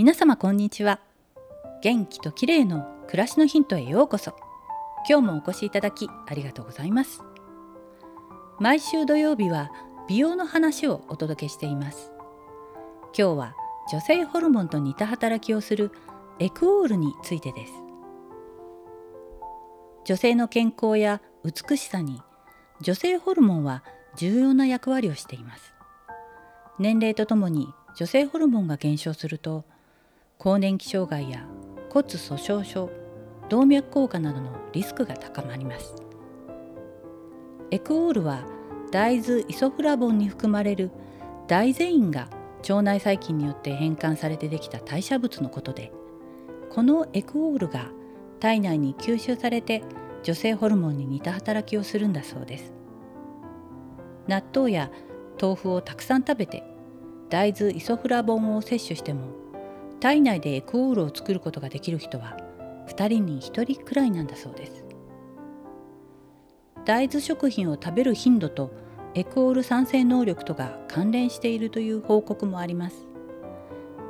皆様こんにちは。元気と綺麗の暮らしのヒントへようこそ。今日もお越しいただきありがとうございます。毎週土曜日は美容の話をお届けしています。今日は女性ホルモンと似た働きをするエクオールについてです。女性の健康や美しさに女性ホルモンは重要な役割をしています。年齢とともに女性ホルモンが減少すると更年期障害や骨粗しょう症動脈硬化などのリスクが高まります。エクオールは大豆イソフラボンに含まれる大豆インが腸内細菌によって変換されてできた代謝物のことでこのエクオールが体内に吸収されて女性ホルモンに似た働きをするんだそうです。納豆や豆腐をたくさん食べて大豆イソフラボンを摂取しても体内でエクオールを作ることができる人は2人に1人くらいなんだそうです。大豆食品を食べる頻度とエクオール産生能力とが関連しているという報告もあります。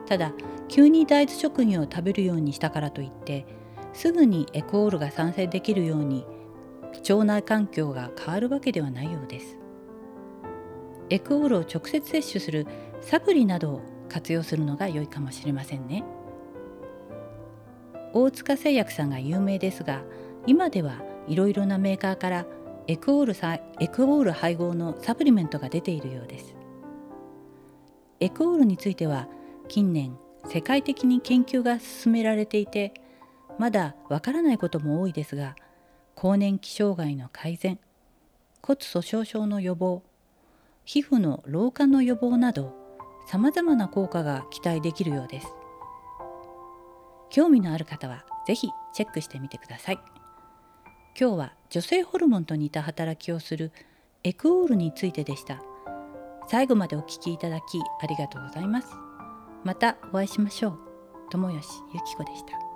ただ急に大豆食品を食べるようにしたからといってすぐにエクオールが産生できるように腸内環境が変わるわけではないようです。エクオールを直接摂取するサプリなどを活用するのが良いかもしれませんね。大塚製薬さんが有名ですが今ではいろいろなメーカーからエクオールさエクオール配合のサプリメントが出ているようです。エクオールについては近年世界的に研究が進められていてまだわからないことも多いですが更年期障害の改善骨粗しょう症の予防皮膚の老化の予防などさまざまな効果が期待できるようです。興味のある方は是非チェックしてみてください。今日は女性ホルモンと似た働きをするエクオールについてでした。最後までお聞きいただきありがとうございます。またお会いしましょう。友吉ゆき子でした。